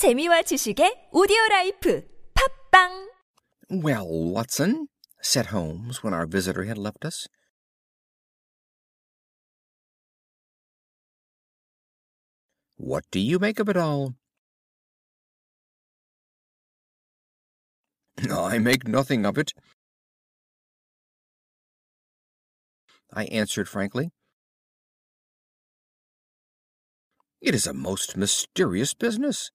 재미와 지식의 오디오 라이프 팝빵 Well, Watson, said Holmes when our visitor had left us, what do you make of it all? I make nothing of it, I answered frankly. It is a most mysterious business.